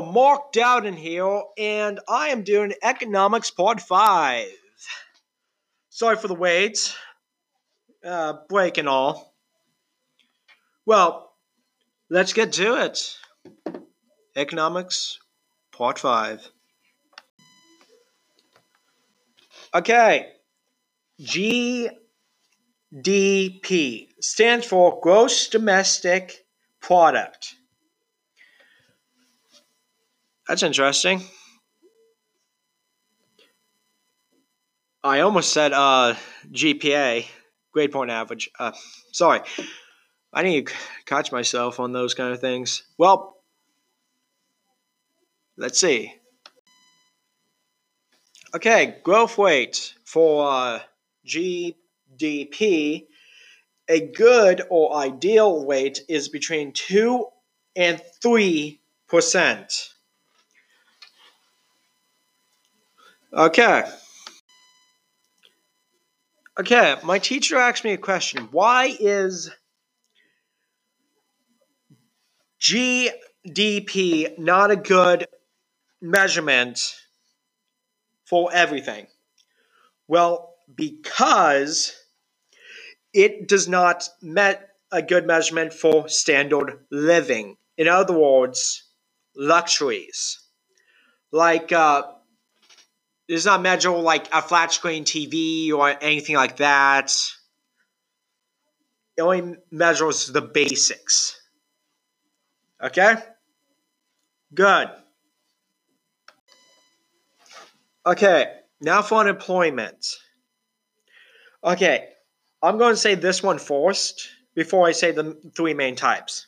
Hello, Mark Dowden here, and I am doing Economics Part 5. Sorry for the wait, uh, break and all. Well, let's get to it. Economics Part 5. Okay, GDP stands for Gross Domestic Product. That's interesting. I almost said uh, GPA, grade point average. Uh, sorry. I need to catch myself on those kind of things. Well, let's see. Okay, growth rate for uh, GDP. A good or ideal rate is between 2 and 3 percent. Okay. Okay, my teacher asked me a question. Why is GDP not a good measurement for everything? Well, because it does not met a good measurement for standard living. In other words, luxuries. Like uh, does not measure like a flat screen TV or anything like that. It only measures the basics. Okay? Good. Okay, now for unemployment. Okay, I'm going to say this one first before I say the three main types.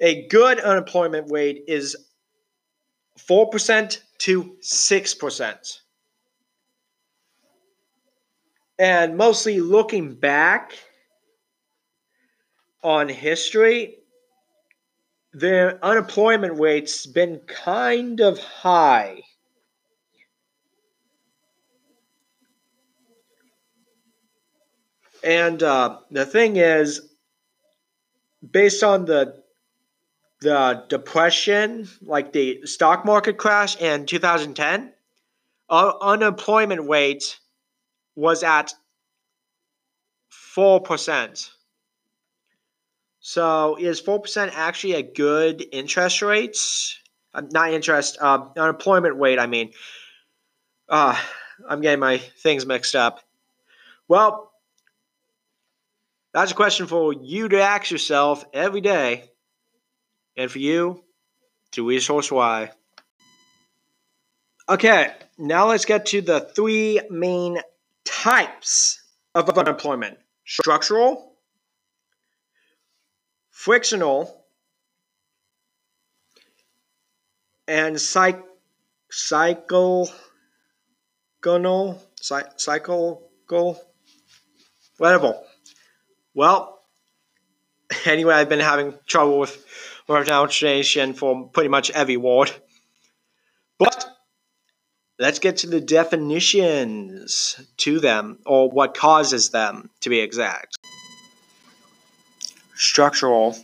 A good unemployment rate is 4% to 6%. And mostly looking back on history, the unemployment rate's been kind of high. And uh, the thing is, based on the the depression, like the stock market crash in 2010, our unemployment rate was at 4%. So is 4% actually a good interest rate? Uh, not interest, uh, unemployment rate, I mean. Uh, I'm getting my things mixed up. Well, that's a question for you to ask yourself every day. And for you, to resource Y. Okay, now let's get to the three main types of unemployment structural, frictional, and psych, cycle, cycle, whatever. Well, anyway, I've been having trouble with pronunciation for pretty much every word. But let's get to the definitions to them, or what causes them, to be exact. Structural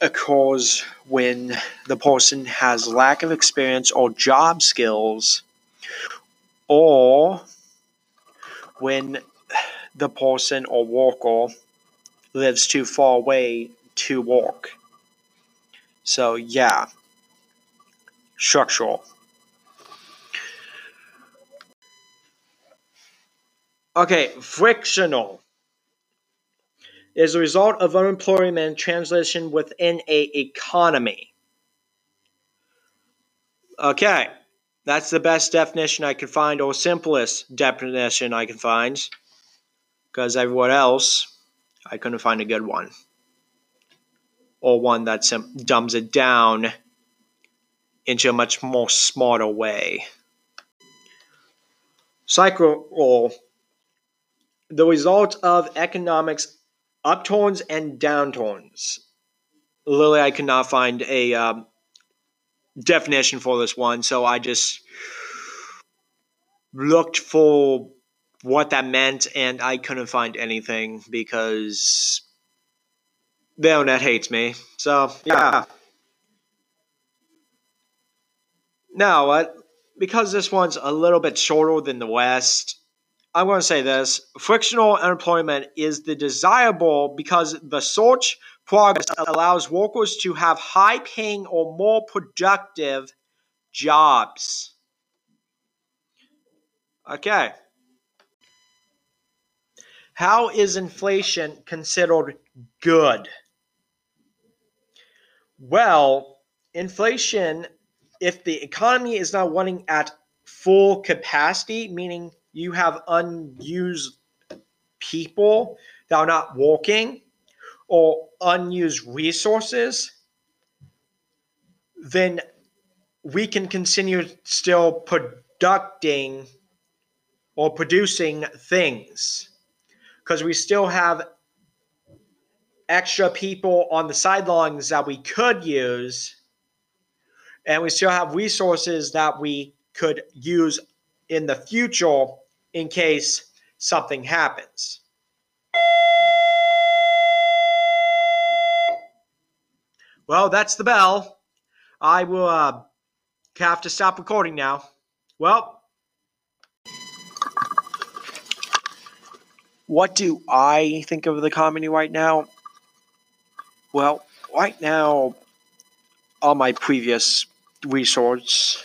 occurs when the person has lack of experience or job skills, or when the person or worker lives too far away to work. So, yeah, structural. Okay, frictional is a result of unemployment translation within a economy. Okay, that's the best definition I can find, or simplest definition I can find, because everyone else, I couldn't find a good one or one that dumbs it down into a much more smarter way. Cycle the result of economics upturns and downturns. Literally, I could not find a um, definition for this one, so I just looked for what that meant, and I couldn't find anything because internet hates me. So, yeah. now, uh, because this one's a little bit shorter than the West, I'm going to say this frictional unemployment is the desirable because the search progress allows workers to have high paying or more productive jobs. Okay. How is inflation considered good? Well, inflation, if the economy is not running at full capacity, meaning you have unused people that are not working or unused resources, then we can continue still producing or producing things because we still have extra people on the sidelines that we could use and we still have resources that we could use in the future in case something happens. Well, that's the bell. I will uh, have to stop recording now. Well, what do I think of the comedy right now? Well, right now, on my previous resorts,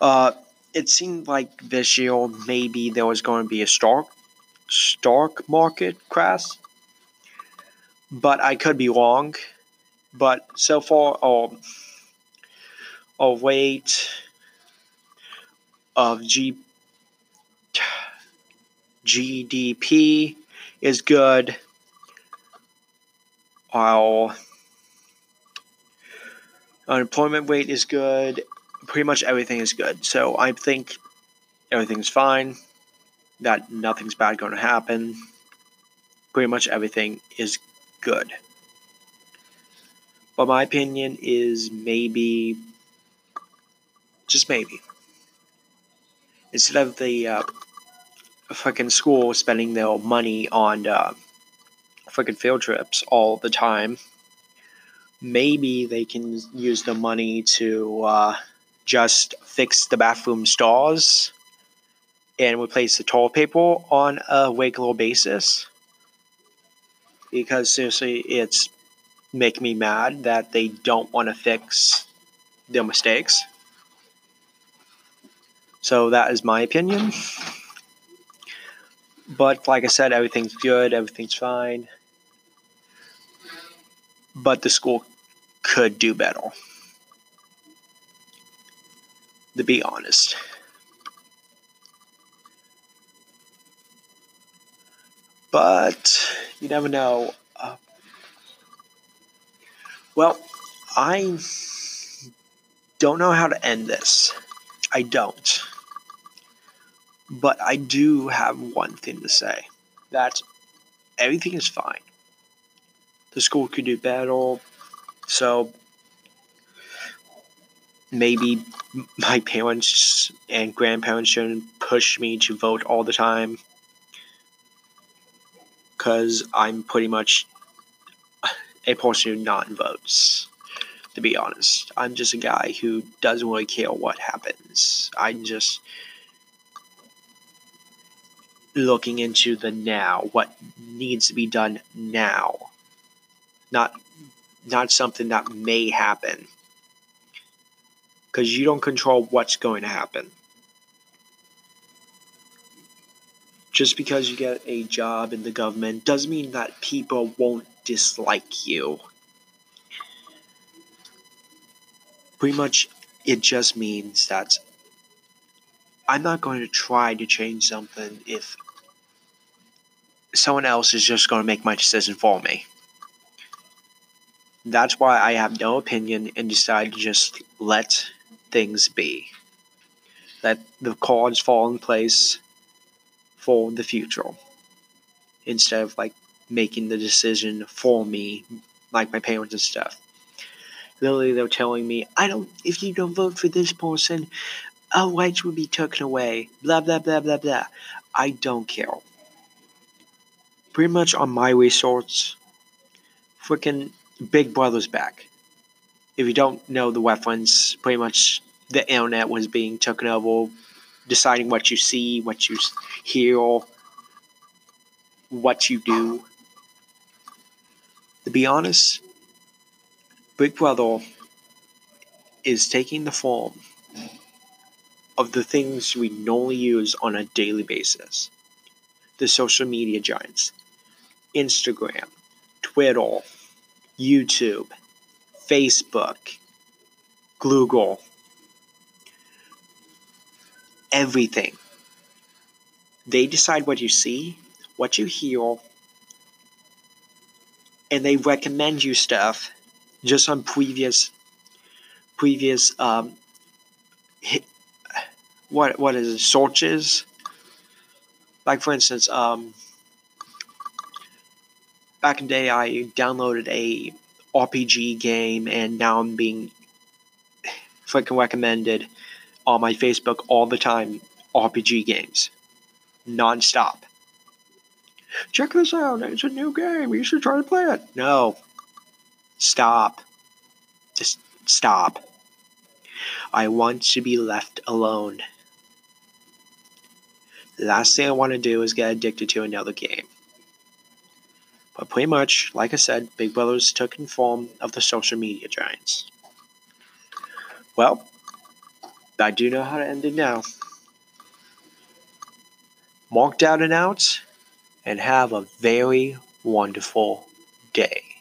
uh, it seemed like this year maybe there was going to be a stock stock market crash, but I could be wrong. But so far, oh, oh rate of G, GDP is good. Our unemployment rate is good pretty much everything is good. So I think everything's fine, that nothing's bad going to happen. Pretty much everything is good. But my opinion is maybe, just maybe, instead of the uh, fucking school spending their money on uh, freaking field trips all the time, maybe they can use the money to uh, just fix the bathroom stalls and replace the toilet paper on a regular basis. Because seriously, it's make me mad that they don't want to fix their mistakes. So that is my opinion. But like I said, everything's good, everything's fine. But the school could do better to be honest. But you never know. Uh, well, I don't know how to end this. I don't. But I do have one thing to say that everything is fine. The school could do better. So maybe my parents and grandparents shouldn't push me to vote all the time because I'm pretty much a person who not votes. To be honest, I'm just a guy who doesn't really care what happens. I'm just looking into the now, what needs to be done now, not not something that may happen because you don't control what's going to happen. Just because you get a job in the government doesn't mean that people won't dislike you. Pretty much, it just means that I'm not going to try to change something if someone else is just going to make my decision for me. That's why I have no opinion and decide to just let things be. Let the cards fall in place for the future instead of like making the decision for me, like my parents and stuff. Literally, they're telling me, I don't, if you don't vote for this person, our rights will be taken away. Blah, blah, blah, blah, blah. I don't care. Pretty much on my resorts, freaking Big Brother's back. If you don't know the reference, pretty much the internet was being taken over, deciding what you see, what you hear, what you do. To be honest, Big Brother is taking the form of the things we normally use on a daily basis. The social media giants. Instagram, Twitter, YouTube, Facebook, Google, everything. They decide what you see, what you hear, and they recommend you stuff just on previous previous um, hit, what what is it searches like for instance um, back in the day I downloaded a RPG game and now I'm being freaking recommended on my Facebook all the time RPG games. Non-stop. Check this out it's a new game you should try to play it. No. Stop. Just stop. I want to be left alone. Last thing I want to do is get addicted to another game. But pretty much, like I said, Big Brothers took in form of the social media giants. Well, I do know how to end it now. Mark down and out, and have a very wonderful day.